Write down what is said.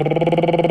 Brrrr.